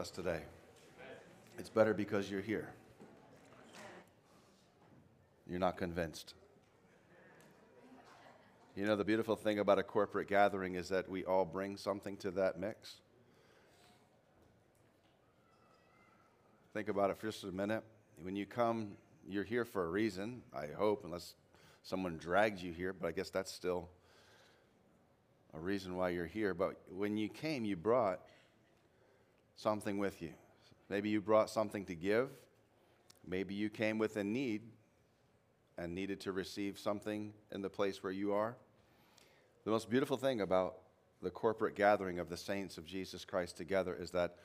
us today. It's better because you're here. You're not convinced. You know, the beautiful thing about a corporate gathering is that we all bring something to that mix. Think about it for just a minute. When you come, you're here for a reason, I hope, unless someone dragged you here, but I guess that's still a reason why you're here. But when you came, you brought something with you. Maybe you brought something to give. Maybe you came with a need and needed to receive something in the place where you are. The most beautiful thing about the corporate gathering of the saints of Jesus Christ together is that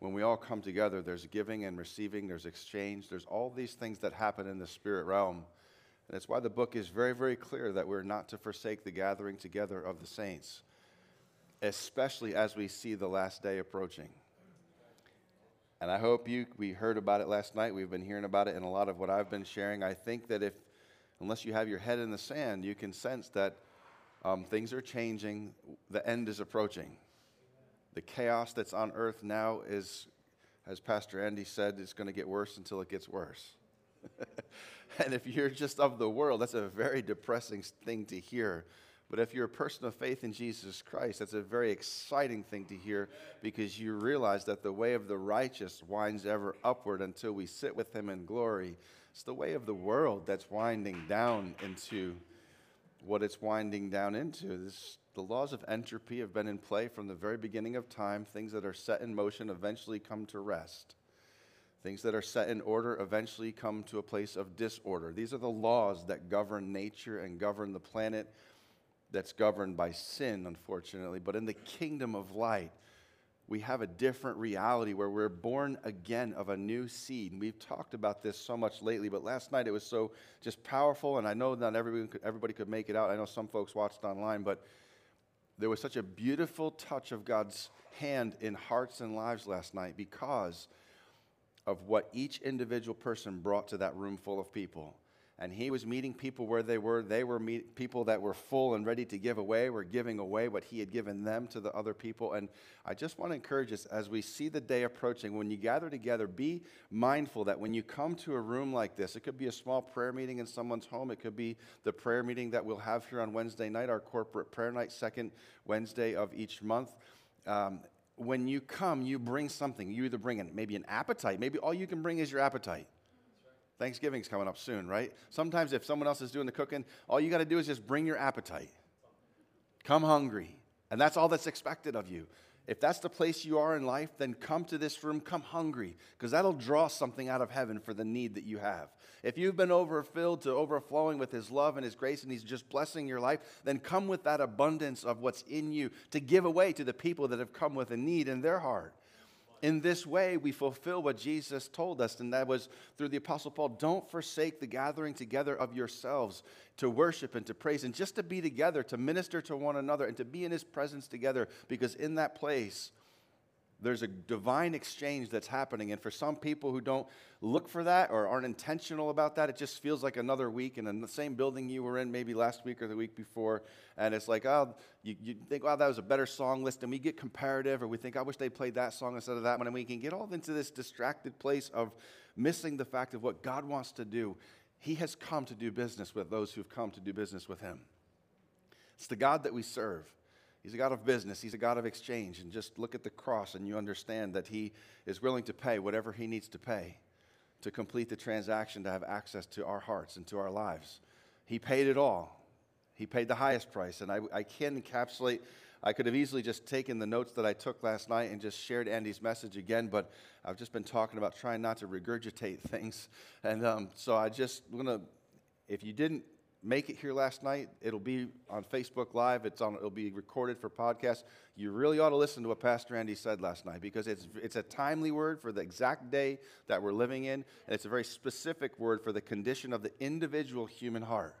when we all come together, there's giving and receiving, there's exchange, there's all these things that happen in the spirit realm. And that's why the book is very, very clear that we're not to forsake the gathering together of the saints, especially as we see the last day approaching. And I hope you, we heard about it last night. We've been hearing about it in a lot of what I've been sharing. I think that if, unless you have your head in the sand, you can sense that um, things are changing. The end is approaching. The chaos that's on earth now is, as Pastor Andy said, it's going to get worse until it gets worse. and if you're just of the world, that's a very depressing thing to hear. But if you're a person of faith in Jesus Christ, that's a very exciting thing to hear because you realize that the way of the righteous winds ever upward until we sit with him in glory. It's the way of the world that's winding down into what it's winding down into. This, the laws of entropy have been in play from the very beginning of time. Things that are set in motion eventually come to rest. Things that are set in order eventually come to a place of disorder. These are the laws that govern nature and govern the planet that's governed by sin, unfortunately. But in the kingdom of light, we have a different reality where we're born again of a new seed. And we've talked about this so much lately, but last night it was so just powerful. And I know not everybody could, everybody could make it out. I know some folks watched online, but there was such a beautiful touch of God's hand in hearts and lives last night because of what each individual person brought to that room full of people and he was meeting people where they were. They were meet, people that were full and ready to give away, were giving away what he had given them to the other people. And I just want to encourage us as we see the day approaching, when you gather together, be mindful that when you come to a room like this, it could be a small prayer meeting in someone's home, it could be the prayer meeting that we'll have here on Wednesday night, our corporate prayer night, second Wednesday of each month. Um, when you come, you bring something. You either bring an, maybe an appetite, maybe all you can bring is your appetite. Thanksgiving's coming up soon, right? Sometimes if someone else is doing the cooking, all you got to do is just bring your appetite. Come hungry. And that's all that's expected of you. If that's the place you are in life, then come to this room, come hungry, because that'll draw something out of heaven for the need that you have. If you've been overfilled to overflowing with His love and His grace, and He's just blessing your life, then come with that abundance of what's in you to give away to the people that have come with a need in their heart. In this way, we fulfill what Jesus told us, and that was through the Apostle Paul don't forsake the gathering together of yourselves to worship and to praise, and just to be together, to minister to one another, and to be in his presence together, because in that place, there's a divine exchange that's happening. And for some people who don't look for that or aren't intentional about that, it just feels like another week and in the same building you were in maybe last week or the week before. And it's like, oh, you, you think, wow, that was a better song list. And we get comparative, or we think, I wish they played that song instead of that one. And we can get all into this distracted place of missing the fact of what God wants to do. He has come to do business with those who've come to do business with Him. It's the God that we serve. He's a God of business. He's a God of exchange. And just look at the cross and you understand that He is willing to pay whatever He needs to pay to complete the transaction to have access to our hearts and to our lives. He paid it all. He paid the highest price. And I, I can encapsulate, I could have easily just taken the notes that I took last night and just shared Andy's message again, but I've just been talking about trying not to regurgitate things. And um, so I just want to, if you didn't make it here last night. It'll be on Facebook Live. It's on. It'll be recorded for podcast. You really ought to listen to what Pastor Andy said last night because it's it's a timely word for the exact day that we're living in, and it's a very specific word for the condition of the individual human heart.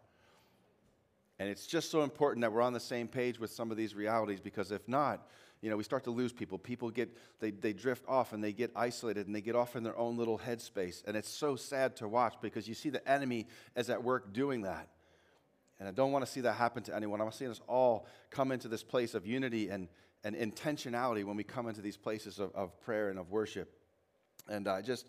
And it's just so important that we're on the same page with some of these realities because if not, you know, we start to lose people. People get, they, they drift off and they get isolated and they get off in their own little headspace. And it's so sad to watch because you see the enemy is at work doing that. And I don't want to see that happen to anyone. I want to see us all come into this place of unity and, and intentionality when we come into these places of, of prayer and of worship. And I just,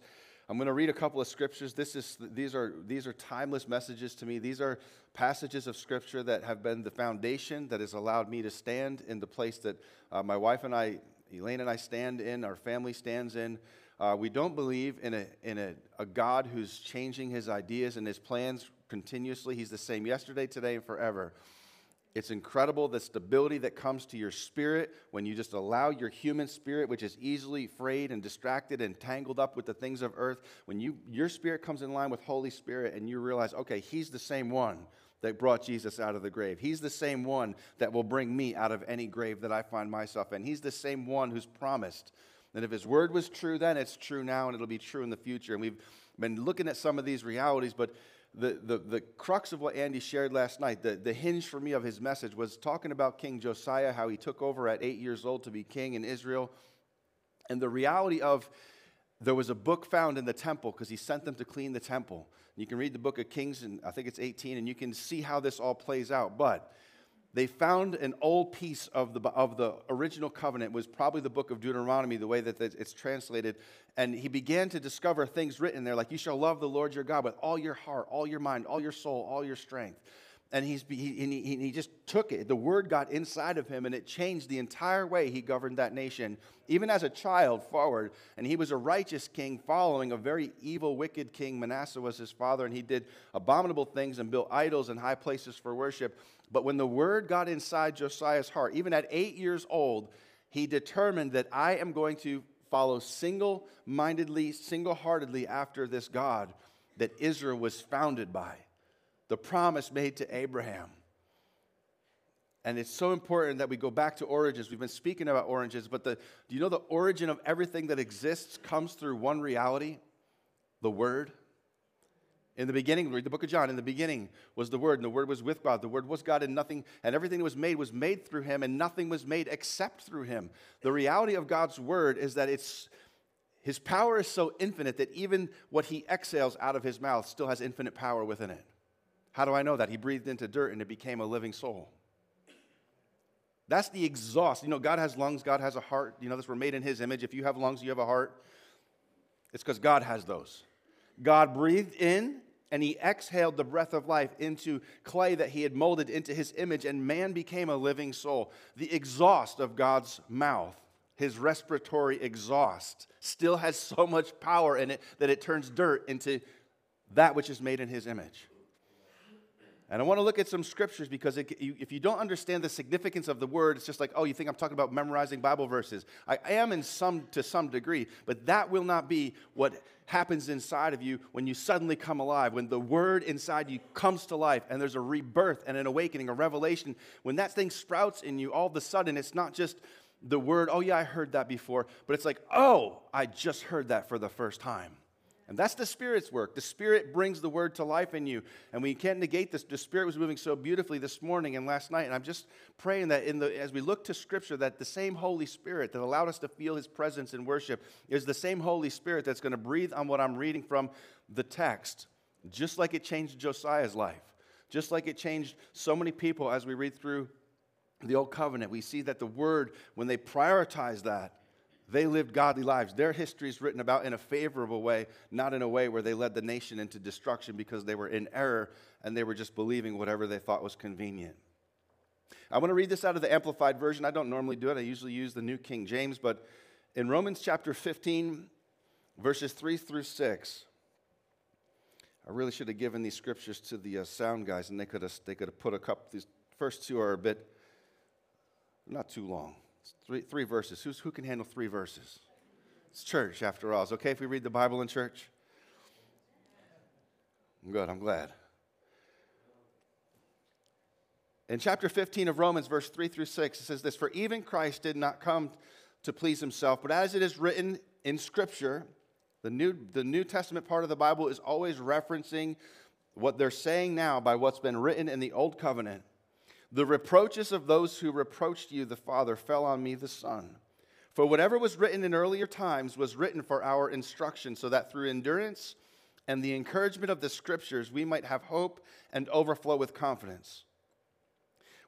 I'm going to read a couple of scriptures. This is, these, are, these are timeless messages to me. These are passages of scripture that have been the foundation that has allowed me to stand in the place that uh, my wife and I, Elaine and I, stand in, our family stands in. Uh, we don't believe in, a, in a, a God who's changing his ideas and his plans continuously. He's the same yesterday, today, and forever. It's incredible the stability that comes to your spirit when you just allow your human spirit, which is easily frayed and distracted and tangled up with the things of earth, when you, your spirit comes in line with Holy Spirit and you realize, okay, He's the same one that brought Jesus out of the grave. He's the same one that will bring me out of any grave that I find myself in. He's the same one who's promised that if His word was true then, it's true now and it'll be true in the future. And we've been looking at some of these realities, but the, the, the crux of what Andy shared last night, the, the hinge for me of his message was talking about King Josiah, how he took over at eight years old to be king in Israel, and the reality of there was a book found in the temple because he sent them to clean the temple. You can read the book of Kings, and I think it's 18, and you can see how this all plays out. But they found an old piece of the, of the original covenant was probably the book of deuteronomy the way that it's translated. And he began to discover things written there like you shall love the lord your god with all your heart all your mind all your soul all your strength and he's, he, and he, he just took it. The word got inside of him and it changed the entire way he governed that nation even as a child forward. And he was a righteous king following a very evil wicked king. Manasseh was his father and he did abominable things and built idols and high places for worship. But when the word got inside Josiah's heart, even at eight years old, he determined that I am going to follow single mindedly, single heartedly after this God that Israel was founded by, the promise made to Abraham. And it's so important that we go back to origins. We've been speaking about origins, but the, do you know the origin of everything that exists comes through one reality? The Word. In the beginning, read the book of John. In the beginning was the Word, and the Word was with God. The Word was God, and nothing, and everything that was made was made through Him, and nothing was made except through Him. The reality of God's Word is that it's His power is so infinite that even what He exhales out of His mouth still has infinite power within it. How do I know that? He breathed into dirt and it became a living soul. That's the exhaust. You know, God has lungs, God has a heart. You know, this we're made in His image. If you have lungs, you have a heart. It's because God has those. God breathed in and he exhaled the breath of life into clay that he had molded into his image, and man became a living soul. The exhaust of God's mouth, his respiratory exhaust, still has so much power in it that it turns dirt into that which is made in his image. And I want to look at some scriptures because it, if you don't understand the significance of the word, it's just like, oh, you think I'm talking about memorizing Bible verses. I am in some to some degree, but that will not be what happens inside of you when you suddenly come alive, when the word inside you comes to life and there's a rebirth and an awakening, a revelation. When that thing sprouts in you, all of a sudden it's not just the word, oh yeah, I heard that before, but it's like, oh, I just heard that for the first time. And that's the Spirit's work. The Spirit brings the word to life in you. And we can't negate this. The Spirit was moving so beautifully this morning and last night. And I'm just praying that in the, as we look to Scripture, that the same Holy Spirit that allowed us to feel His presence in worship is the same Holy Spirit that's going to breathe on what I'm reading from the text, just like it changed Josiah's life, just like it changed so many people as we read through the Old Covenant. We see that the Word, when they prioritize that, they lived godly lives. Their history is written about in a favorable way, not in a way where they led the nation into destruction because they were in error and they were just believing whatever they thought was convenient. I want to read this out of the Amplified Version. I don't normally do it, I usually use the New King James, but in Romans chapter 15, verses 3 through 6, I really should have given these scriptures to the uh, sound guys, and they could have they could have put a couple. These first two are a bit not too long. Three, three verses. Who's, who can handle three verses? It's church, after all. It's okay if we read the Bible in church? Good, I'm glad. In chapter 15 of Romans, verse 3 through 6, it says this For even Christ did not come to please himself, but as it is written in Scripture, the New, the New Testament part of the Bible is always referencing what they're saying now by what's been written in the Old Covenant. The reproaches of those who reproached you, the Father, fell on me, the Son. For whatever was written in earlier times was written for our instruction, so that through endurance and the encouragement of the Scriptures we might have hope and overflow with confidence.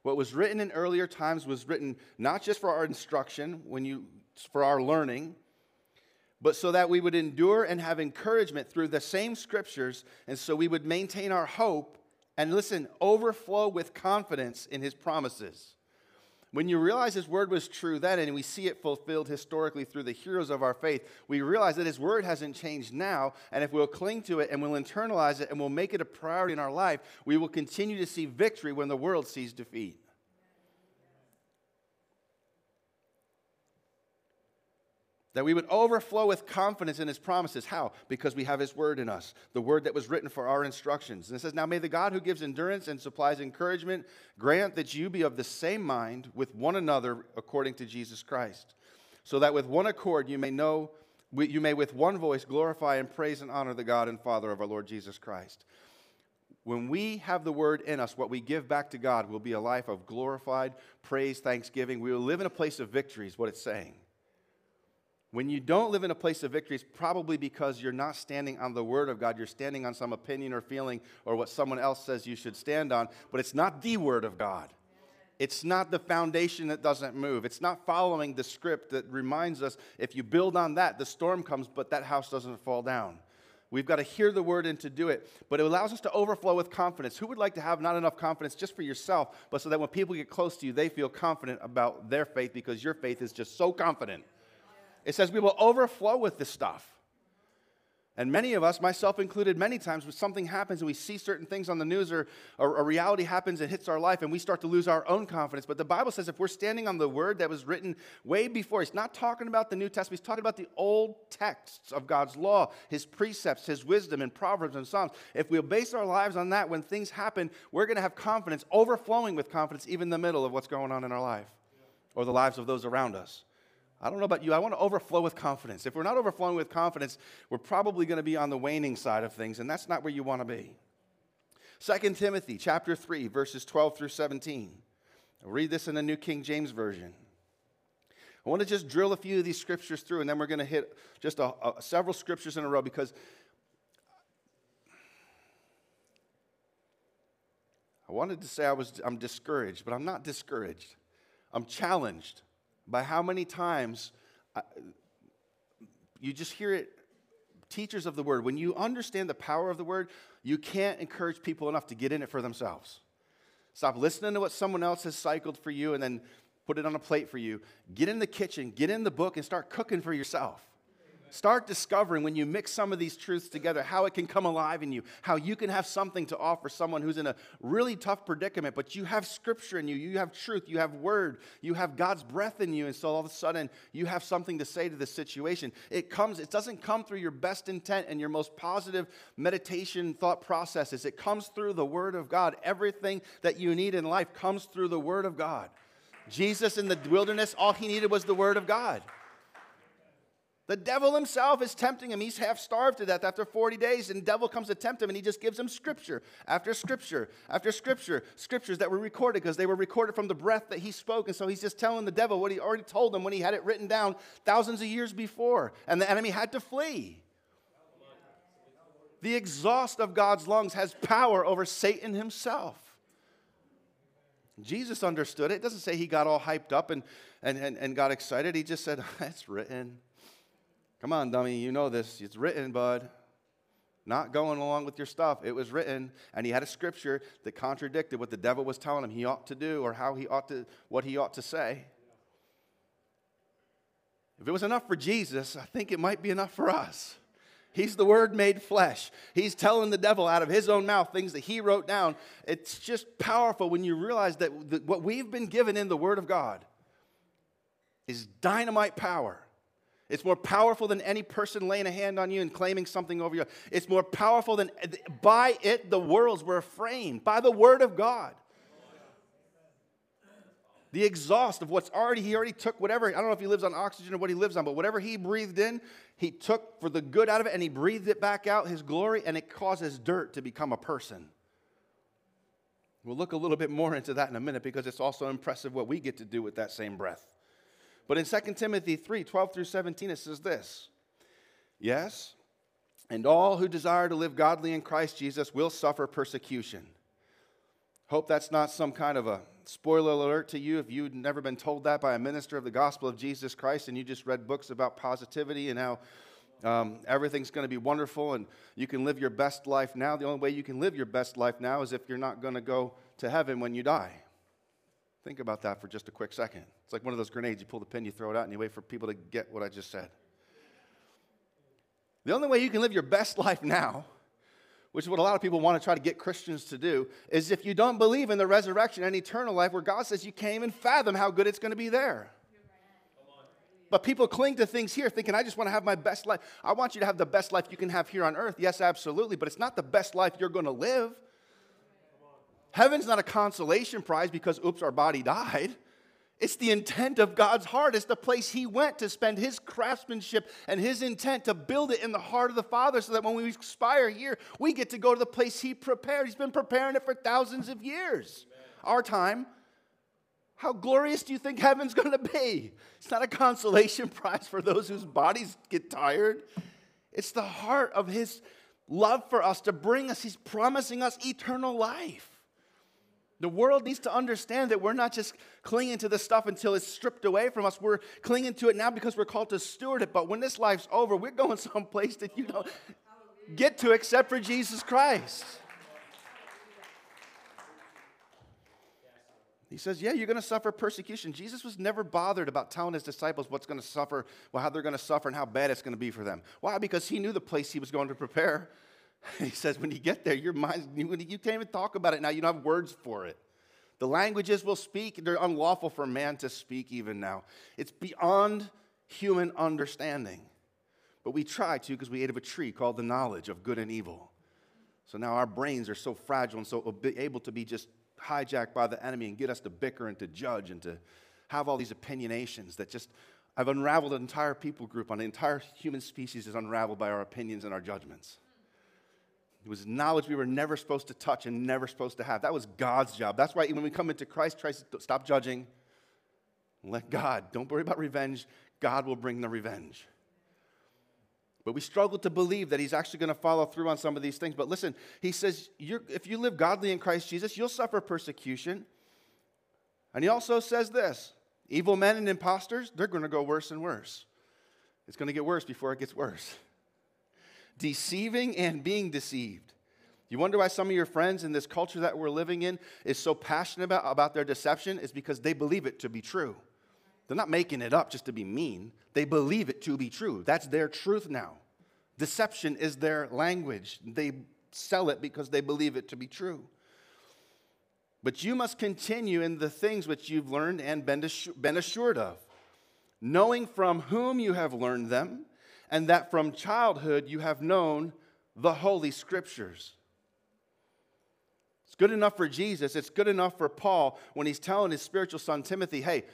What was written in earlier times was written not just for our instruction, when you, for our learning, but so that we would endure and have encouragement through the same scriptures, and so we would maintain our hope and listen, overflow with confidence in his promises. When you realize his word was true then, and we see it fulfilled historically through the heroes of our faith, we realize that his word hasn't changed now. And if we'll cling to it and we'll internalize it and we'll make it a priority in our life, we will continue to see victory when the world sees defeat. That we would overflow with confidence in his promises. How? Because we have his word in us, the word that was written for our instructions. And it says, Now may the God who gives endurance and supplies encouragement grant that you be of the same mind with one another according to Jesus Christ, so that with one accord you may know, you may with one voice glorify and praise and honor the God and Father of our Lord Jesus Christ. When we have the word in us, what we give back to God will be a life of glorified praise, thanksgiving. We will live in a place of victory, is what it's saying. When you don't live in a place of victory, it's probably because you're not standing on the Word of God. You're standing on some opinion or feeling or what someone else says you should stand on, but it's not the Word of God. It's not the foundation that doesn't move. It's not following the script that reminds us if you build on that, the storm comes, but that house doesn't fall down. We've got to hear the word and to do it. But it allows us to overflow with confidence. Who would like to have not enough confidence just for yourself, but so that when people get close to you, they feel confident about their faith because your faith is just so confident? It says we will overflow with this stuff. And many of us, myself included, many times when something happens and we see certain things on the news or, or a reality happens and hits our life and we start to lose our own confidence. But the Bible says if we're standing on the word that was written way before, he's not talking about the New Testament, he's talking about the old texts of God's law, his precepts, his wisdom, and Proverbs and Psalms. If we'll base our lives on that, when things happen, we're going to have confidence, overflowing with confidence, even in the middle of what's going on in our life or the lives of those around us. I don't know about you. I want to overflow with confidence. If we're not overflowing with confidence, we're probably going to be on the waning side of things, and that's not where you want to be. 2 Timothy chapter 3, verses 12 through 17. I'll read this in the New King James Version. I want to just drill a few of these scriptures through, and then we're going to hit just a, a, several scriptures in a row because I wanted to say I was, I'm discouraged, but I'm not discouraged. I'm challenged by how many times I, you just hear it teachers of the word when you understand the power of the word you can't encourage people enough to get in it for themselves. Stop listening to what someone else has cycled for you and then put it on a plate for you. Get in the kitchen get in the book and start cooking for yourself Start discovering when you mix some of these truths together how it can come alive in you, how you can have something to offer someone who's in a really tough predicament, but you have scripture in you, you have truth, you have word, you have God's breath in you, and so all of a sudden you have something to say to the situation. It comes, it doesn't come through your best intent and your most positive meditation thought processes. It comes through the word of God. Everything that you need in life comes through the word of God. Jesus in the wilderness, all he needed was the word of God. The devil himself is tempting him. He's half starved to death after 40 days, and the devil comes to tempt him, and he just gives him scripture after scripture after scripture, scriptures that were recorded because they were recorded from the breath that he spoke. And so he's just telling the devil what he already told him when he had it written down thousands of years before, and the enemy had to flee. The exhaust of God's lungs has power over Satan himself. Jesus understood it. It doesn't say he got all hyped up and, and, and, and got excited. He just said, It's written. Come on, dummy, you know this. It's written, bud. Not going along with your stuff. It was written, and he had a scripture that contradicted what the devil was telling him he ought to do or how he ought to, what he ought to say. If it was enough for Jesus, I think it might be enough for us. He's the Word made flesh. He's telling the devil out of his own mouth things that he wrote down. It's just powerful when you realize that what we've been given in the Word of God is dynamite power. It's more powerful than any person laying a hand on you and claiming something over you. It's more powerful than, by it, the worlds were framed, by the word of God. The exhaust of what's already, he already took whatever, I don't know if he lives on oxygen or what he lives on, but whatever he breathed in, he took for the good out of it and he breathed it back out, his glory, and it causes dirt to become a person. We'll look a little bit more into that in a minute because it's also impressive what we get to do with that same breath. But in 2 Timothy 3 12 through 17, it says this Yes, and all who desire to live godly in Christ Jesus will suffer persecution. Hope that's not some kind of a spoiler alert to you if you'd never been told that by a minister of the gospel of Jesus Christ and you just read books about positivity and how um, everything's going to be wonderful and you can live your best life now. The only way you can live your best life now is if you're not going to go to heaven when you die. Think about that for just a quick second. It's like one of those grenades. You pull the pin, you throw it out, and you wait for people to get what I just said. The only way you can live your best life now which is what a lot of people want to try to get Christians to do, is if you don't believe in the resurrection and eternal life, where God says you can't even fathom how good it's going to be there. But people cling to things here thinking, I just want to have my best life. I want you to have the best life you can have here on earth. Yes, absolutely. But it's not the best life you're going to live. Heaven's not a consolation prize because, oops, our body died. It's the intent of God's heart. It's the place He went to spend His craftsmanship and His intent to build it in the heart of the Father so that when we expire here, we get to go to the place He prepared. He's been preparing it for thousands of years. Amen. Our time. How glorious do you think heaven's going to be? It's not a consolation prize for those whose bodies get tired. It's the heart of His love for us to bring us. He's promising us eternal life. The world needs to understand that we're not just clinging to this stuff until it's stripped away from us. We're clinging to it now because we're called to steward it. But when this life's over, we're going someplace that you don't get to except for Jesus Christ. He says, Yeah, you're going to suffer persecution. Jesus was never bothered about telling his disciples what's going to suffer, well, how they're going to suffer, and how bad it's going to be for them. Why? Because he knew the place he was going to prepare. He says, when you get there, your mind, you, can't even talk about it now. You don't have words for it. The languages will speak, they're unlawful for man to speak even now. It's beyond human understanding. But we try to because we ate of a tree called the knowledge of good and evil. So now our brains are so fragile and so able to be just hijacked by the enemy and get us to bicker and to judge and to have all these opinionations that just I've unraveled an entire people group on the entire human species is unraveled by our opinions and our judgments. It was knowledge we were never supposed to touch and never supposed to have. That was God's job. That's why when we come into Christ, Christ stop judging. Let God, don't worry about revenge. God will bring the revenge. But we struggle to believe that he's actually going to follow through on some of these things. But listen, he says, if you live godly in Christ Jesus, you'll suffer persecution. And he also says this evil men and impostors, they're going to go worse and worse. It's going to get worse before it gets worse deceiving and being deceived. You wonder why some of your friends in this culture that we're living in is so passionate about, about their deception is because they believe it to be true. They're not making it up just to be mean. They believe it to be true. That's their truth now. Deception is their language. They sell it because they believe it to be true. But you must continue in the things which you've learned and been assured of, knowing from whom you have learned them and that from childhood you have known the Holy Scriptures. It's good enough for Jesus. It's good enough for Paul when he's telling his spiritual son Timothy, hey,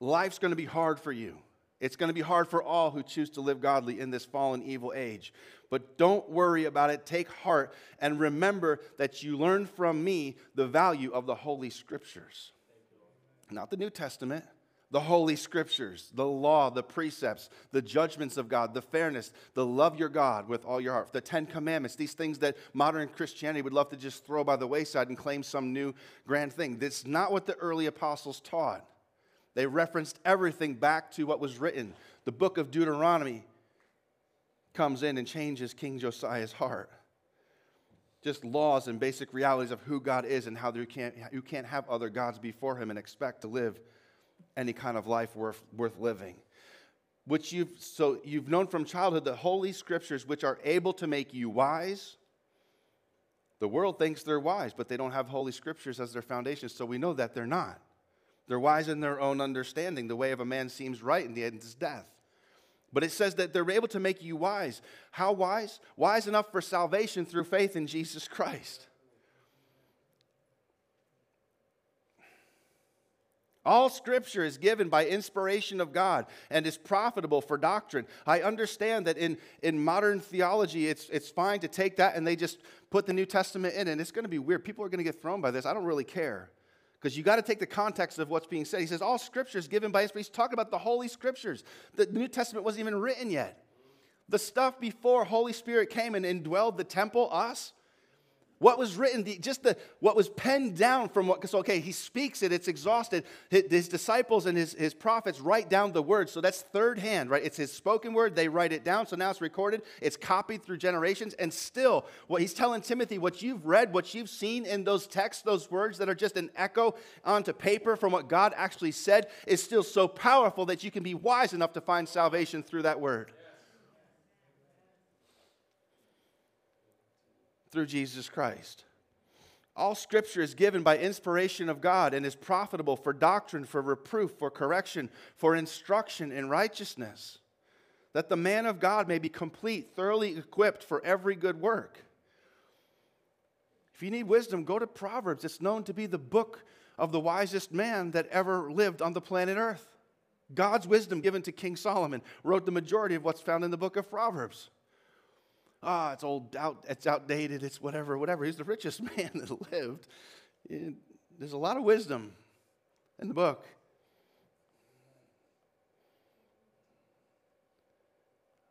life's going to be hard for you. It's going to be hard for all who choose to live godly in this fallen evil age. But don't worry about it. Take heart and remember that you learned from me the value of the Holy Scriptures. Not the New Testament, the Holy Scriptures, the law, the precepts, the judgments of God, the fairness, the love your God with all your heart, the Ten Commandments, these things that modern Christianity would love to just throw by the wayside and claim some new grand thing. That's not what the early apostles taught. They referenced everything back to what was written. The book of Deuteronomy comes in and changes King Josiah's heart. Just laws and basic realities of who God is and how you can't, you can't have other gods before Him and expect to live any kind of life worth, worth living. Which you've, so you've known from childhood the holy scriptures, which are able to make you wise. The world thinks they're wise, but they don't have holy scriptures as their foundation, so we know that they're not. They're wise in their own understanding. The way of a man seems right, and the end is death. But it says that they're able to make you wise. How wise? Wise enough for salvation through faith in Jesus Christ. All scripture is given by inspiration of God and is profitable for doctrine. I understand that in, in modern theology, it's, it's fine to take that and they just put the New Testament in, and it's going to be weird. People are going to get thrown by this. I don't really care because you got to take the context of what's being said. He says, All scripture is given by inspiration. He's talking about the Holy Scriptures. The New Testament wasn't even written yet. The stuff before Holy Spirit came and indwelled the temple, us, What was written, the, just the, what was penned down from what, because okay, he speaks it, it's exhausted. His, his, disciples and his, his prophets write down the words. So that's third hand, right? It's his spoken word, they write it down. So now it's recorded, it's copied through generations. And still, what he's telling Timothy, what you've read, what you've seen in those texts, those words that are just an echo onto paper from what God actually said, is still so powerful that you can be wise enough to find salvation through that word. Through Jesus Christ. All scripture is given by inspiration of God and is profitable for doctrine, for reproof, for correction, for instruction in righteousness, that the man of God may be complete, thoroughly equipped for every good work. If you need wisdom, go to Proverbs. It's known to be the book of the wisest man that ever lived on the planet Earth. God's wisdom given to King Solomon wrote the majority of what's found in the book of Proverbs ah, oh, it's old, out, it's outdated, it's whatever, whatever. He's the richest man that lived. There's a lot of wisdom in the book.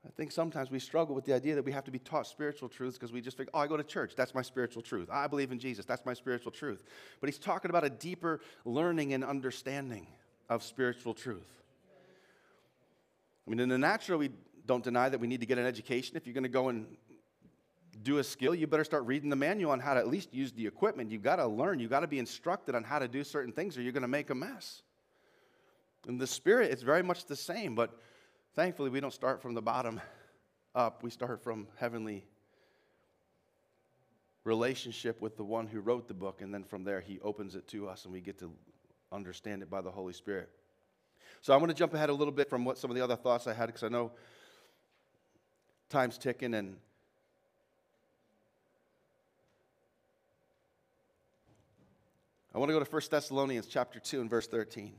I think sometimes we struggle with the idea that we have to be taught spiritual truths because we just think, oh, I go to church. That's my spiritual truth. I believe in Jesus. That's my spiritual truth. But he's talking about a deeper learning and understanding of spiritual truth. I mean, in the natural, we don't deny that we need to get an education. If you're going to go and do a skill, you better start reading the manual on how to at least use the equipment. You've got to learn, you've got to be instructed on how to do certain things, or you're going to make a mess. In the spirit, it's very much the same, but thankfully, we don't start from the bottom up. We start from heavenly relationship with the one who wrote the book, and then from there, he opens it to us, and we get to understand it by the Holy Spirit. So I'm going to jump ahead a little bit from what some of the other thoughts I had, because I know time's ticking and I want to go to 1 Thessalonians chapter 2 and verse 13.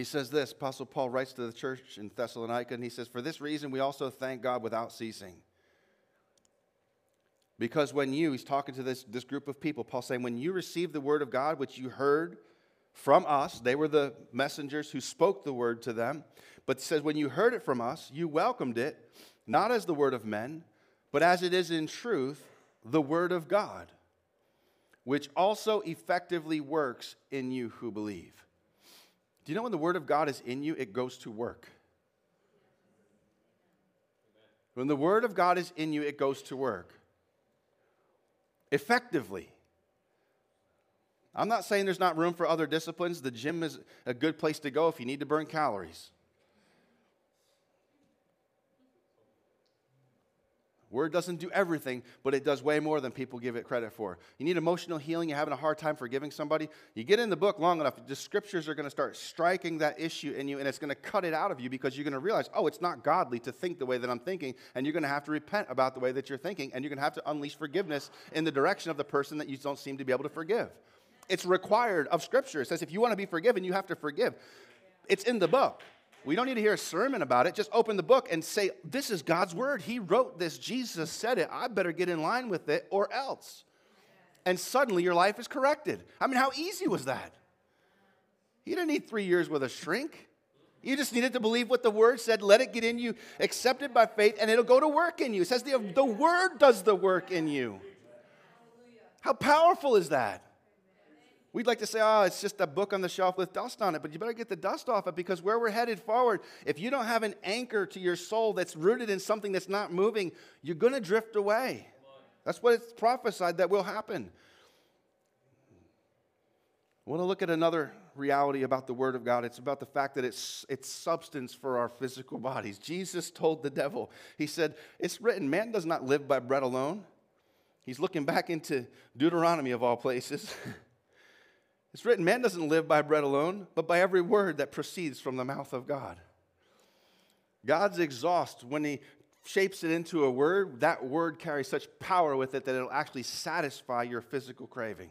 He says this Apostle Paul writes to the church in Thessalonica, and he says, For this reason we also thank God without ceasing. Because when you, he's talking to this, this group of people, Paul saying, when you received the word of God, which you heard from us, they were the messengers who spoke the word to them, but says, when you heard it from us, you welcomed it, not as the word of men, but as it is in truth, the word of God, which also effectively works in you who believe. Do you know when the Word of God is in you, it goes to work? When the Word of God is in you, it goes to work. Effectively. I'm not saying there's not room for other disciplines. The gym is a good place to go if you need to burn calories. Word doesn't do everything, but it does way more than people give it credit for. You need emotional healing, you're having a hard time forgiving somebody. You get in the book long enough, the scriptures are going to start striking that issue in you, and it's going to cut it out of you because you're going to realize, oh, it's not godly to think the way that I'm thinking, and you're going to have to repent about the way that you're thinking, and you're going to have to unleash forgiveness in the direction of the person that you don't seem to be able to forgive. It's required of scripture. It says if you want to be forgiven, you have to forgive. It's in the book. We don't need to hear a sermon about it. Just open the book and say, This is God's word. He wrote this. Jesus said it. I better get in line with it or else. And suddenly your life is corrected. I mean, how easy was that? You didn't need three years with a shrink. You just needed to believe what the word said, let it get in you, accept it by faith, and it'll go to work in you. It says the, the word does the work in you. How powerful is that? We'd like to say, oh, it's just a book on the shelf with dust on it, but you better get the dust off it because where we're headed forward, if you don't have an anchor to your soul that's rooted in something that's not moving, you're going to drift away. That's what it's prophesied that will happen. I want to look at another reality about the Word of God. It's about the fact that it's, it's substance for our physical bodies. Jesus told the devil, He said, It's written, man does not live by bread alone. He's looking back into Deuteronomy of all places. It's written, man doesn't live by bread alone, but by every word that proceeds from the mouth of God. God's exhaust, when he shapes it into a word, that word carries such power with it that it'll actually satisfy your physical craving.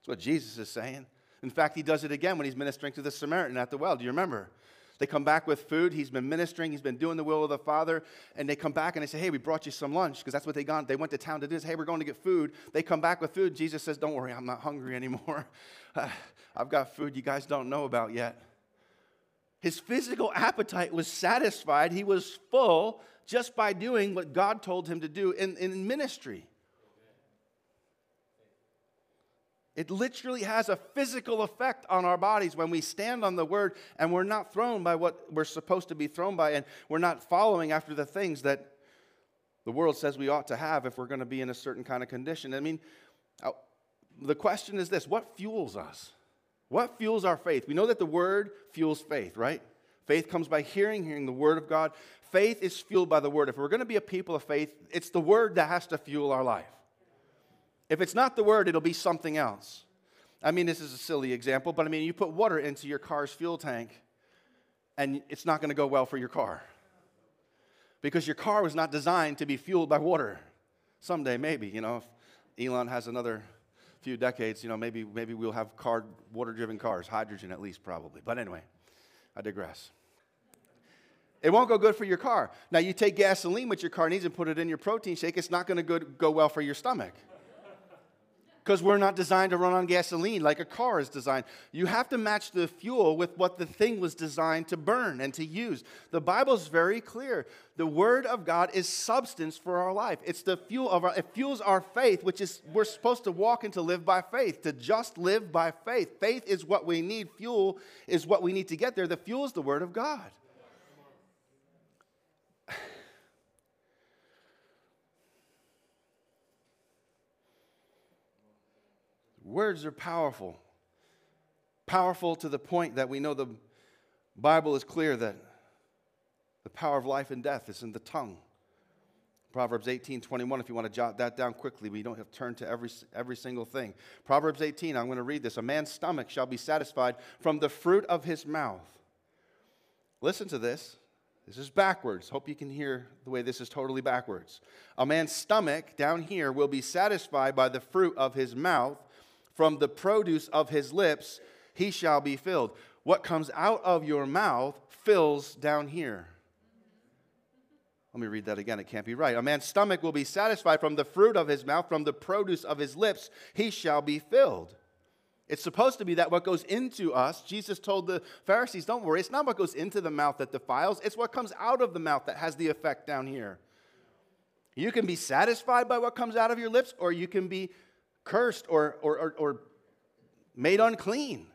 That's what Jesus is saying. In fact, he does it again when he's ministering to the Samaritan at the well. Do you remember? They come back with food. He's been ministering. He's been doing the will of the Father. And they come back and they say, Hey, we brought you some lunch because that's what they got. They went to town to do this. Hey, we're going to get food. They come back with food. Jesus says, Don't worry, I'm not hungry anymore. I've got food you guys don't know about yet. His physical appetite was satisfied. He was full just by doing what God told him to do in, in ministry. It literally has a physical effect on our bodies when we stand on the word and we're not thrown by what we're supposed to be thrown by, and we're not following after the things that the world says we ought to have if we're going to be in a certain kind of condition. I mean, uh, the question is this what fuels us? What fuels our faith? We know that the word fuels faith, right? Faith comes by hearing, hearing the word of God. Faith is fueled by the word. If we're going to be a people of faith, it's the word that has to fuel our life. If it's not the word, it'll be something else. I mean, this is a silly example, but I mean, you put water into your car's fuel tank, and it's not going to go well for your car. Because your car was not designed to be fueled by water. Someday, maybe, you know, if Elon has another few decades, you know, maybe, maybe we'll have car, water driven cars, hydrogen at least, probably. But anyway, I digress. It won't go good for your car. Now, you take gasoline, which your car needs, and put it in your protein shake, it's not going to go well for your stomach because we're not designed to run on gasoline like a car is designed. You have to match the fuel with what the thing was designed to burn and to use. The Bible is very clear. The Word of God is substance for our life. It's the fuel of our, it fuels our faith, which is we're supposed to walk and to live by faith, to just live by faith. Faith is what we need, fuel is what we need to get there. The fuel is the Word of God. Words are powerful. Powerful to the point that we know the Bible is clear that the power of life and death is in the tongue. Proverbs 18, 21, if you want to jot that down quickly, we don't have to turn to every, every single thing. Proverbs 18, I'm going to read this. A man's stomach shall be satisfied from the fruit of his mouth. Listen to this. This is backwards. Hope you can hear the way this is totally backwards. A man's stomach down here will be satisfied by the fruit of his mouth, from the produce of his lips he shall be filled. What comes out of your mouth fills down here. Let me read that again. It can't be right. A man's stomach will be satisfied from the fruit of his mouth, from the produce of his lips, he shall be filled. It's supposed to be that what goes into us, Jesus told the Pharisees, don't worry, it's not what goes into the mouth that defiles, it's what comes out of the mouth that has the effect down here. You can be satisfied by what comes out of your lips, or you can be cursed or, or, or, or made unclean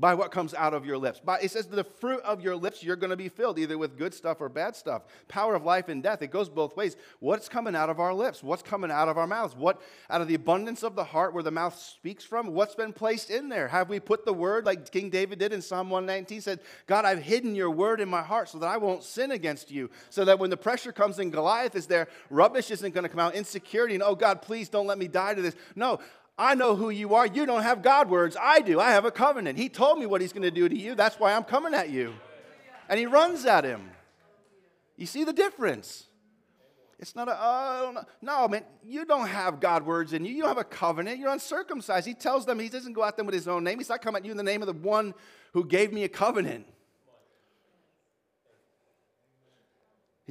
by what comes out of your lips. By, it says the fruit of your lips you're going to be filled either with good stuff or bad stuff. Power of life and death. It goes both ways. What's coming out of our lips? What's coming out of our mouths? What out of the abundance of the heart where the mouth speaks from? What's been placed in there? Have we put the word like King David did in Psalm 119 said, "God, I've hidden your word in my heart so that I won't sin against you." So that when the pressure comes and Goliath is there, rubbish isn't going to come out, insecurity and, "Oh God, please don't let me die to this." No, I know who you are. You don't have God words. I do. I have a covenant. He told me what he's going to do to you. That's why I'm coming at you. And he runs at him. You see the difference? It's not a, uh, no, man, you don't have God words in you. You don't have a covenant. You're uncircumcised. He tells them, he doesn't go at them with his own name. He's not coming at you in the name of the one who gave me a covenant.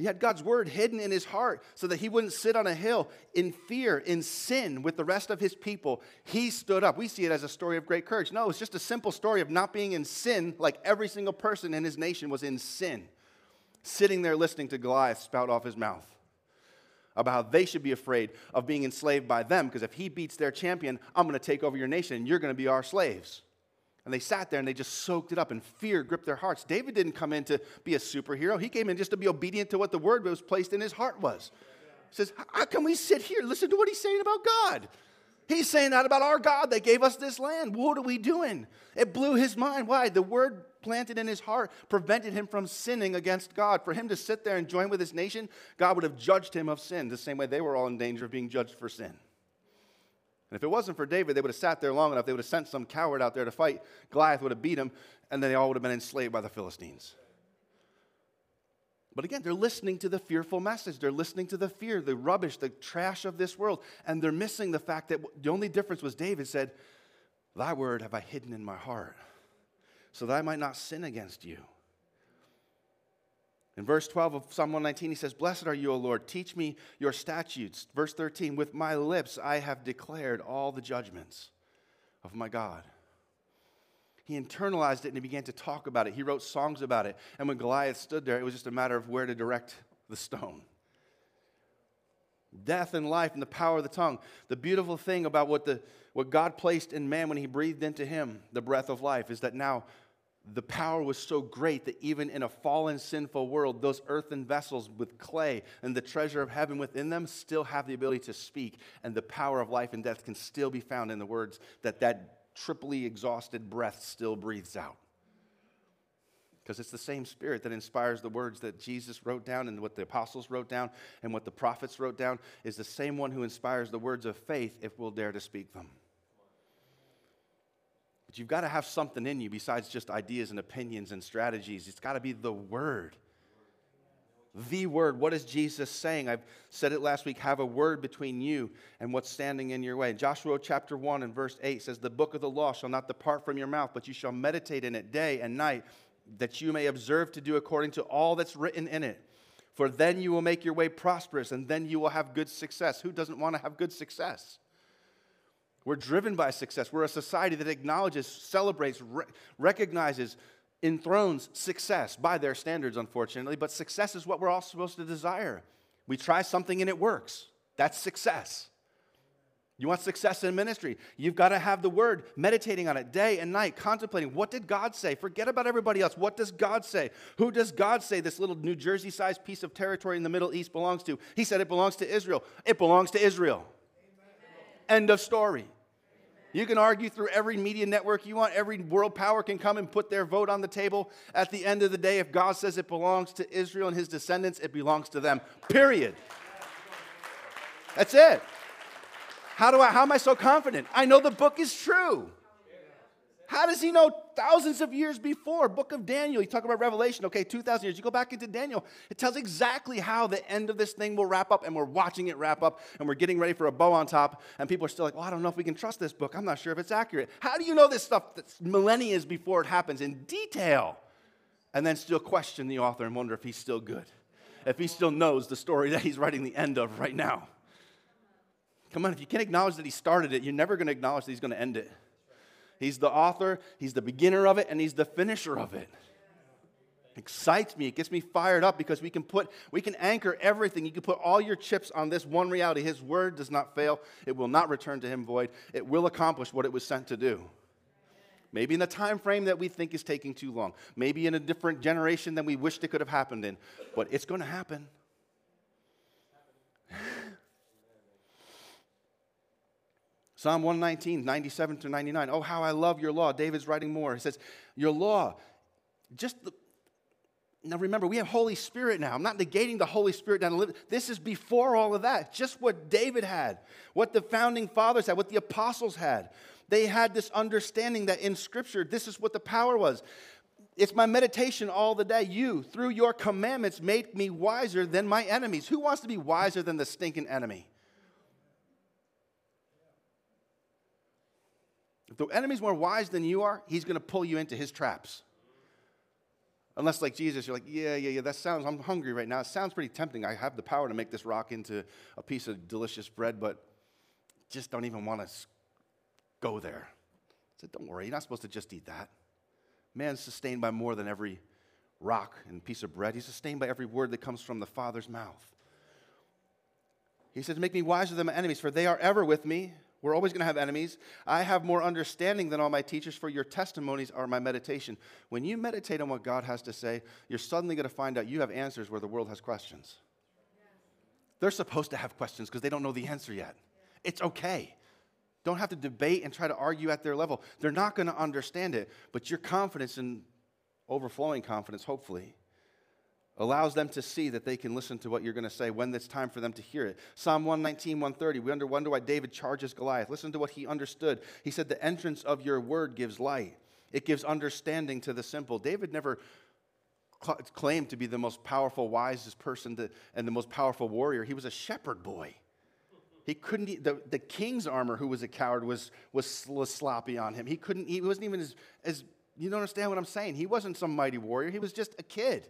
He had God's word hidden in his heart so that he wouldn't sit on a hill in fear, in sin with the rest of his people. He stood up. We see it as a story of great courage. No, it's just a simple story of not being in sin like every single person in his nation was in sin, sitting there listening to Goliath spout off his mouth about how they should be afraid of being enslaved by them because if he beats their champion, I'm going to take over your nation and you're going to be our slaves. And they sat there and they just soaked it up, and fear gripped their hearts. David didn't come in to be a superhero. He came in just to be obedient to what the word was placed in his heart was. He says, How can we sit here? Listen to what he's saying about God. He's saying that about our God that gave us this land. What are we doing? It blew his mind. Why? The word planted in his heart prevented him from sinning against God. For him to sit there and join with his nation, God would have judged him of sin, the same way they were all in danger of being judged for sin. And if it wasn't for David, they would have sat there long enough. They would have sent some coward out there to fight. Goliath would have beat him, and then they all would have been enslaved by the Philistines. But again, they're listening to the fearful message. They're listening to the fear, the rubbish, the trash of this world. And they're missing the fact that the only difference was David said, Thy word have I hidden in my heart, so that I might not sin against you. In verse 12 of Psalm 119, he says, Blessed are you, O Lord, teach me your statutes. Verse 13, with my lips I have declared all the judgments of my God. He internalized it and he began to talk about it. He wrote songs about it. And when Goliath stood there, it was just a matter of where to direct the stone. Death and life and the power of the tongue. The beautiful thing about what, the, what God placed in man when he breathed into him, the breath of life, is that now the power was so great that even in a fallen, sinful world, those earthen vessels with clay and the treasure of heaven within them still have the ability to speak, and the power of life and death can still be found in the words that that triply exhausted breath still breathes out. Because it's the same spirit that inspires the words that Jesus wrote down and what the apostles wrote down and what the prophets wrote down is the same one who inspires the words of faith if we'll dare to speak them. But you've got to have something in you besides just ideas and opinions and strategies. It's got to be the Word. The Word. What is Jesus saying? I've said it last week have a word between you and what's standing in your way. Joshua chapter 1 and verse 8 says, The book of the law shall not depart from your mouth, but you shall meditate in it day and night, that you may observe to do according to all that's written in it. For then you will make your way prosperous, and then you will have good success. Who doesn't want to have good success? We're driven by success. We're a society that acknowledges, celebrates, re- recognizes, enthrones success by their standards, unfortunately, but success is what we're all supposed to desire. We try something and it works. That's success. You want success in ministry? You've got to have the word, meditating on it day and night, contemplating what did God say? Forget about everybody else. What does God say? Who does God say this little New Jersey sized piece of territory in the Middle East belongs to? He said it belongs to Israel. It belongs to Israel. End of story. You can argue through every media network you want. Every world power can come and put their vote on the table. At the end of the day, if God says it belongs to Israel and his descendants, it belongs to them. Period. That's it. How, do I, how am I so confident? I know the book is true. How does he know thousands of years before? Book of Daniel, you talk about Revelation, okay, 2,000 years. You go back into Daniel, it tells exactly how the end of this thing will wrap up, and we're watching it wrap up, and we're getting ready for a bow on top, and people are still like, well, I don't know if we can trust this book. I'm not sure if it's accurate. How do you know this stuff that's millennia before it happens in detail? And then still question the author and wonder if he's still good, if he still knows the story that he's writing the end of right now. Come on, if you can't acknowledge that he started it, you're never going to acknowledge that he's going to end it. He's the author, He's the beginner of it, and He's the finisher of it. excites me. It gets me fired up because we can put, we can anchor everything. You can put all your chips on this one reality. His word does not fail. It will not return to him void. It will accomplish what it was sent to do. Maybe in a time frame that we think is taking too long. Maybe in a different generation than we wished it could have happened in. But it's going to happen. Psalm 119, 97 to 99. Oh, how I love your law. David's writing more. He says, Your law, just the, now remember, we have Holy Spirit now. I'm not negating the Holy Spirit down. This is before all of that. Just what David had, what the founding fathers had, what the apostles had. They had this understanding that in Scripture, this is what the power was. It's my meditation all the day. You, through your commandments, make me wiser than my enemies. Who wants to be wiser than the stinking enemy? The enemy's more wise than you are, he's going to pull you into his traps. Unless, like Jesus, you're like, yeah, yeah, yeah, that sounds, I'm hungry right now. It sounds pretty tempting. I have the power to make this rock into a piece of delicious bread, but just don't even want to go there. I said, don't worry, you're not supposed to just eat that. Man's sustained by more than every rock and piece of bread. He's sustained by every word that comes from the Father's mouth. He says, Make me wiser than my enemies, for they are ever with me. We're always going to have enemies. I have more understanding than all my teachers, for your testimonies are my meditation. When you meditate on what God has to say, you're suddenly going to find out you have answers where the world has questions. They're supposed to have questions because they don't know the answer yet. It's okay. Don't have to debate and try to argue at their level. They're not going to understand it, but your confidence and overflowing confidence, hopefully, allows them to see that they can listen to what you're going to say when it's time for them to hear it. Psalm 119, 130, we wonder, why David charges Goliath. Listen to what he understood. He said, The entrance of your word gives light, it gives understanding to the simple. David never cl- claimed to be the most powerful, wisest person to, and the most powerful warrior. He was a shepherd boy. He couldn't, the, the king's armor, who was a coward, was, was, was sloppy on him. He couldn't, he wasn't even as, as, you don't understand what I'm saying. He wasn't some mighty warrior. He was just a kid.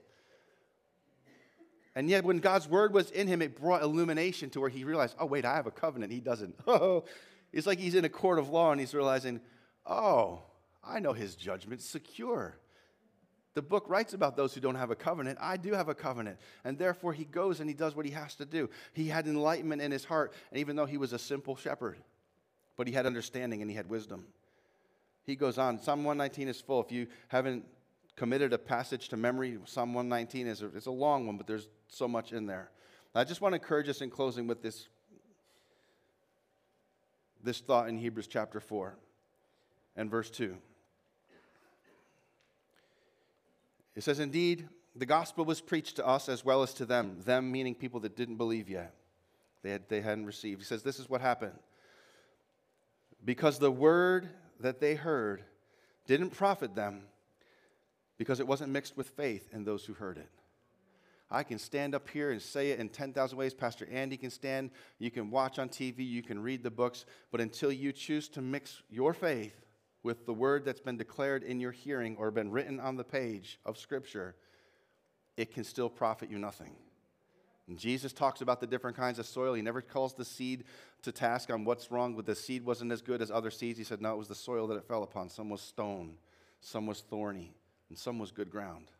And yet, when God's word was in him, it brought illumination to where he realized, oh, wait, I have a covenant. He doesn't. Oh, it's like he's in a court of law and he's realizing, oh, I know his judgment's secure. The book writes about those who don't have a covenant. I do have a covenant. And therefore, he goes and he does what he has to do. He had enlightenment in his heart, and even though he was a simple shepherd, but he had understanding and he had wisdom. He goes on. Psalm 119 is full. If you haven't committed a passage to memory, Psalm 119 is a, it's a long one, but there's so much in there. I just want to encourage us in closing with this, this thought in Hebrews chapter 4 and verse 2. It says, Indeed, the gospel was preached to us as well as to them, them meaning people that didn't believe yet. They, had, they hadn't received. He says, This is what happened. Because the word that they heard didn't profit them, because it wasn't mixed with faith in those who heard it. I can stand up here and say it in 10,000 ways. Pastor Andy can stand. You can watch on TV. You can read the books. But until you choose to mix your faith with the word that's been declared in your hearing or been written on the page of Scripture, it can still profit you nothing. And Jesus talks about the different kinds of soil. He never calls the seed to task on what's wrong with the seed wasn't as good as other seeds. He said, no, it was the soil that it fell upon. Some was stone, some was thorny, and some was good ground.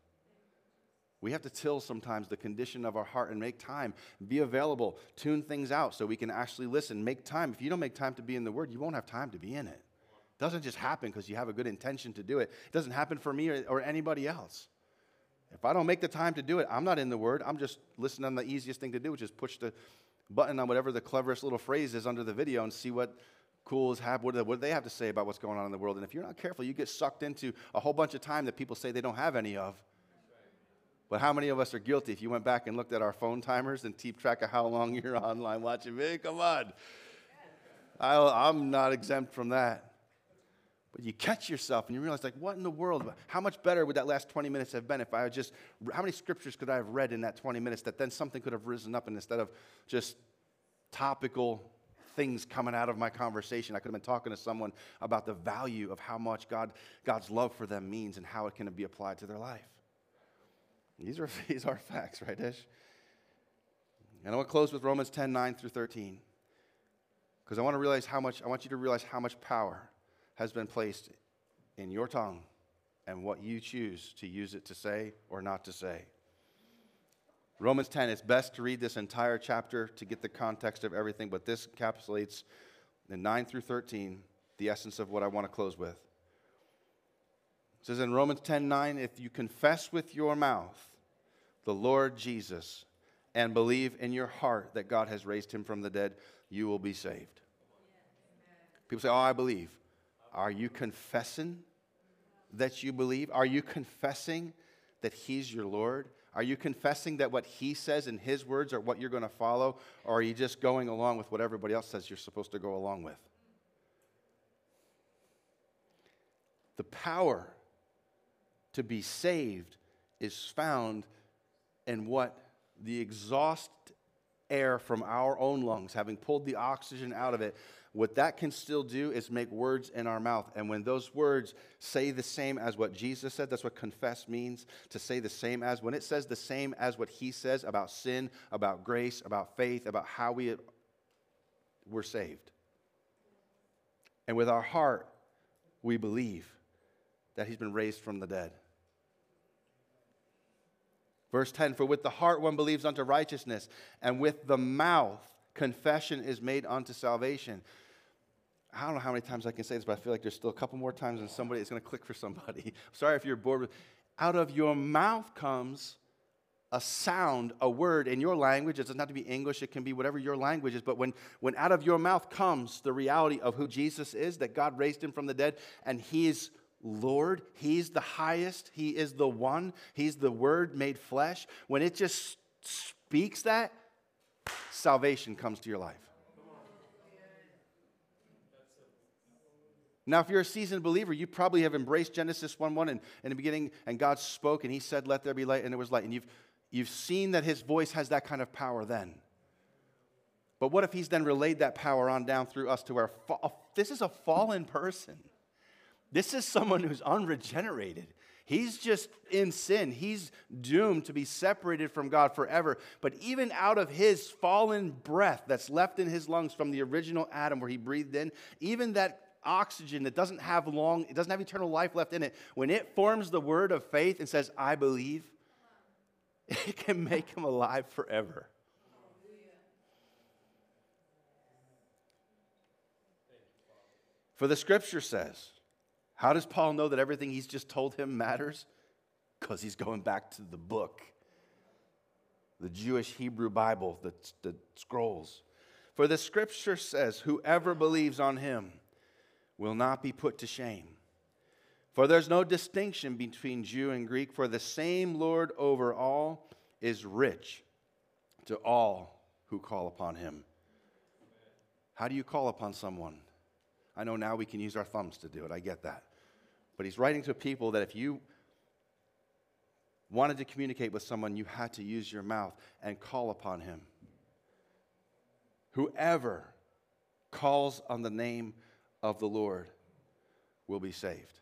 We have to till sometimes the condition of our heart and make time, be available, tune things out so we can actually listen. Make time. If you don't make time to be in the Word, you won't have time to be in it It doesn't just happen because you have a good intention to do it. It doesn't happen for me or, or, anybody else. If I don't make the time to do it, I'm not in the Word. I'm just listening on the easiest thing to do, which is push the button on whatever the cleverest little phrase is under the video and see what cool is have what, what they have to say about what's going on in the world. And if you're not careful, you get sucked into a whole bunch of time that people say they don't have any of. But how many of us are guilty? If you went back and looked at our phone timers and keep track of how long you're online watching me, come on. I, I'm not exempt from that. But you catch yourself and you realize, like, what in the world? How much better would that last 20 minutes have been if I had just, how many scriptures could I have read in that 20 minutes that then something could have risen up and instead of just topical things coming out of my conversation, I could have been talking to someone about the value of how much God, God's love for them means and how it can be applied to their life. These are, these are facts, right, Ish? And I want to close with Romans 10 9 through 13. Because I want to realize how much, I want you to realize how much power has been placed in your tongue and what you choose to use it to say or not to say. Romans 10, it's best to read this entire chapter to get the context of everything, but this encapsulates in 9 through 13 the essence of what I want to close with. It says in Romans 10 9, if you confess with your mouth the Lord Jesus and believe in your heart that God has raised him from the dead, you will be saved. People say, Oh, I believe. Are you confessing that you believe? Are you confessing that He's your Lord? Are you confessing that what He says in His words are what you're going to follow? Or are you just going along with what everybody else says you're supposed to go along with? The power to be saved is found in what the exhaust air from our own lungs, having pulled the oxygen out of it, what that can still do is make words in our mouth. And when those words say the same as what Jesus said, that's what confess means to say the same as. When it says the same as what he says about sin, about grace, about faith, about how we we're saved. And with our heart, we believe that he's been raised from the dead. Verse 10 For with the heart one believes unto righteousness, and with the mouth confession is made unto salvation. I don't know how many times I can say this, but I feel like there's still a couple more times and somebody is going to click for somebody. Sorry if you're bored. Out of your mouth comes a sound, a word in your language. It doesn't have to be English, it can be whatever your language is. But when, when out of your mouth comes the reality of who Jesus is, that God raised him from the dead, and he's Lord, he's the highest, he is the one, he's the word made flesh. When it just speaks that, salvation comes to your life. Now, if you're a seasoned believer, you probably have embraced Genesis 1 1 and in the beginning, and God spoke and He said, Let there be light, and there was light. And you've, you've seen that His voice has that kind of power then. But what if He's then relayed that power on down through us to where fa- this is a fallen person? This is someone who's unregenerated. He's just in sin. He's doomed to be separated from God forever. But even out of his fallen breath that's left in his lungs from the original Adam where he breathed in, even that oxygen that doesn't have long, it doesn't have eternal life left in it, when it forms the word of faith and says, I believe, it can make him alive forever. For the scripture says, how does Paul know that everything he's just told him matters? Because he's going back to the book, the Jewish Hebrew Bible, the, the scrolls. For the scripture says, Whoever believes on him will not be put to shame. For there's no distinction between Jew and Greek, for the same Lord over all is rich to all who call upon him. How do you call upon someone? I know now we can use our thumbs to do it. I get that. But he's writing to people that if you wanted to communicate with someone, you had to use your mouth and call upon him. Whoever calls on the name of the Lord will be saved.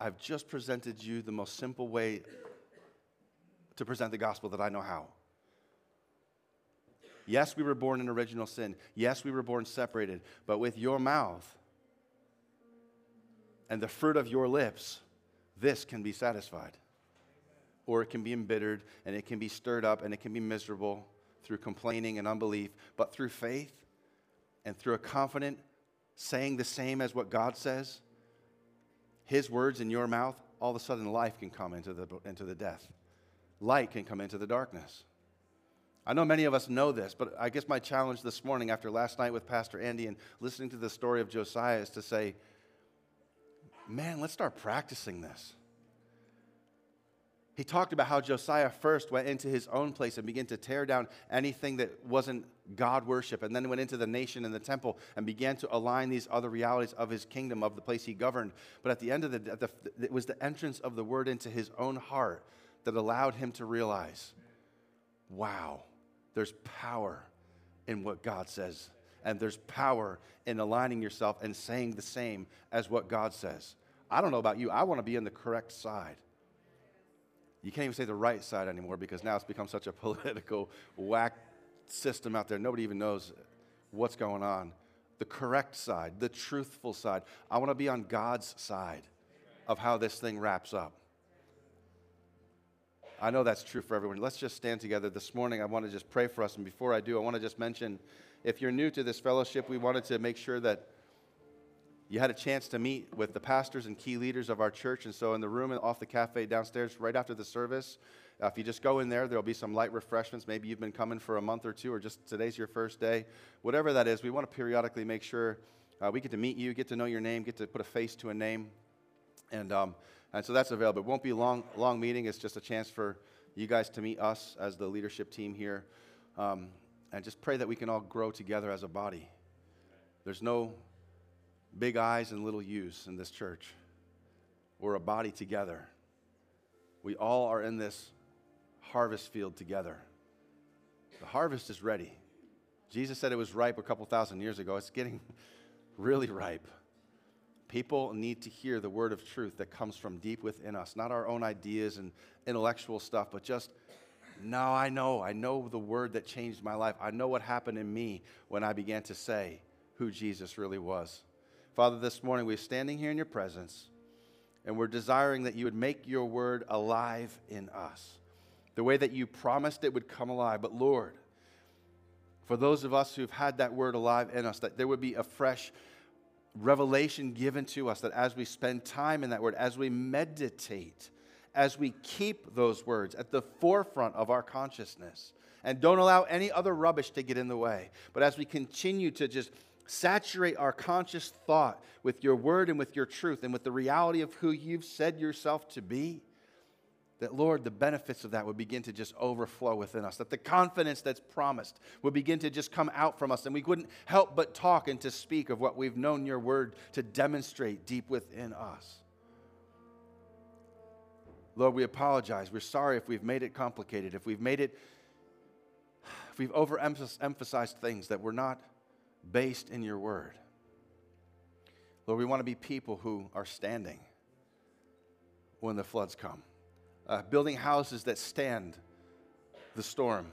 I've just presented you the most simple way to present the gospel that I know how. Yes, we were born in original sin. Yes, we were born separated. But with your mouth, and the fruit of your lips, this can be satisfied. Or it can be embittered and it can be stirred up and it can be miserable through complaining and unbelief. But through faith and through a confident saying the same as what God says, His words in your mouth, all of a sudden life can come into the, into the death. Light can come into the darkness. I know many of us know this, but I guess my challenge this morning after last night with Pastor Andy and listening to the story of Josiah is to say, man, let's start practicing this. He talked about how Josiah first went into his own place and began to tear down anything that wasn't God worship, and then went into the nation and the temple and began to align these other realities of his kingdom, of the place he governed. But at the end of the day, it was the entrance of the word into his own heart that allowed him to realize wow, there's power in what God says. And there's power in aligning yourself and saying the same as what God says. I don't know about you, I want to be in the correct side. You can't even say the right side anymore because now it's become such a political whack system out there. Nobody even knows what's going on. The correct side, the truthful side. I want to be on God's side of how this thing wraps up. I know that's true for everyone. Let's just stand together this morning. I want to just pray for us. And before I do, I want to just mention if you're new to this fellowship, we wanted to make sure that you had a chance to meet with the pastors and key leaders of our church. And so, in the room off the cafe downstairs, right after the service, uh, if you just go in there, there'll be some light refreshments. Maybe you've been coming for a month or two, or just today's your first day. Whatever that is, we want to periodically make sure uh, we get to meet you, get to know your name, get to put a face to a name. And, um, and so that's available. It won't be a long, long meeting. It's just a chance for you guys to meet us as the leadership team here. Um, and just pray that we can all grow together as a body. There's no big I's and little U's in this church. We're a body together. We all are in this harvest field together. The harvest is ready. Jesus said it was ripe a couple thousand years ago. It's getting really ripe. People need to hear the word of truth that comes from deep within us, not our own ideas and intellectual stuff, but just, no, I know. I know the word that changed my life. I know what happened in me when I began to say who Jesus really was. Father, this morning we're standing here in your presence and we're desiring that you would make your word alive in us, the way that you promised it would come alive. But Lord, for those of us who've had that word alive in us, that there would be a fresh revelation given to us, that as we spend time in that word, as we meditate, as we keep those words at the forefront of our consciousness, and don't allow any other rubbish to get in the way, but as we continue to just Saturate our conscious thought with your word and with your truth and with the reality of who you've said yourself to be. That, Lord, the benefits of that would begin to just overflow within us. That the confidence that's promised would begin to just come out from us. And we couldn't help but talk and to speak of what we've known your word to demonstrate deep within us. Lord, we apologize. We're sorry if we've made it complicated, if we've made it, if we've overemphasized things that we're not based in your word. Lord, we want to be people who are standing, when the floods come, uh, building houses that stand the storm.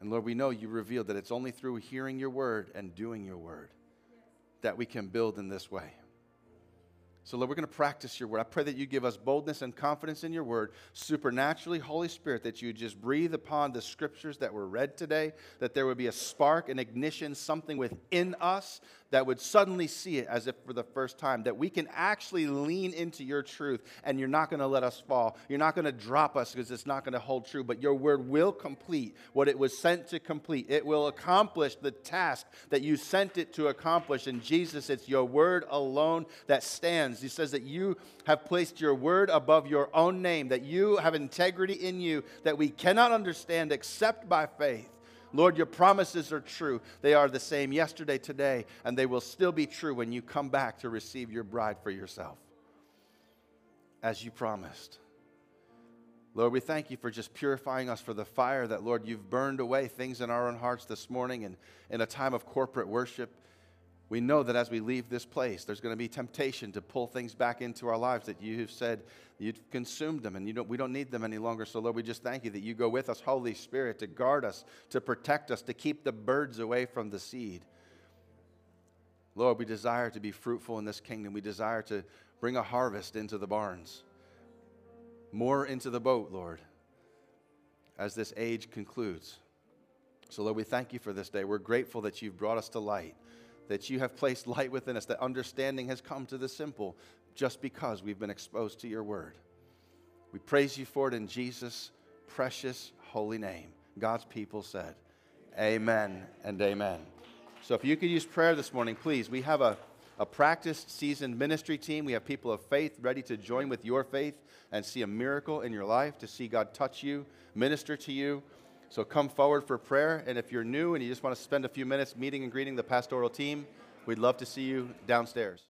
And Lord, we know you revealed that it's only through hearing your word and doing your word that we can build in this way. So, Lord, we're going to practice your word. I pray that you give us boldness and confidence in your word, supernaturally, Holy Spirit, that you just breathe upon the scriptures that were read today, that there would be a spark, an ignition, something within us that would suddenly see it as if for the first time, that we can actually lean into your truth and you're not going to let us fall. You're not going to drop us because it's not going to hold true, but your word will complete what it was sent to complete. It will accomplish the task that you sent it to accomplish. And Jesus, it's your word alone that stands. He says that you have placed your word above your own name, that you have integrity in you that we cannot understand except by faith. Lord, your promises are true. They are the same yesterday, today, and they will still be true when you come back to receive your bride for yourself, as you promised. Lord, we thank you for just purifying us for the fire that, Lord, you've burned away things in our own hearts this morning and in a time of corporate worship we know that as we leave this place, there's going to be temptation to pull things back into our lives that you have said you've consumed them and you don't, we don't need them any longer. So, Lord, we just thank you that you go with us, Holy Spirit, to guard us, to protect us, to keep the birds away from the seed. Lord, we desire to be fruitful in this kingdom. We desire to bring a harvest into the barns, more into the boat, Lord, as this age concludes. So, Lord, we thank you for this day. We're grateful that you've brought us to light that you have placed light within us, that understanding has come to the simple just because we've been exposed to your word. We praise you for it in Jesus' precious holy name. God's people said, Amen and amen. So if you could use prayer this morning, please. We have a, a practiced, seasoned ministry team. We have people of faith ready to join with your faith and see a miracle in your life, to see God touch you, minister to you. So come forward for prayer. And if you're new and you just want to spend a few minutes meeting and greeting the pastoral team, we'd love to see you downstairs.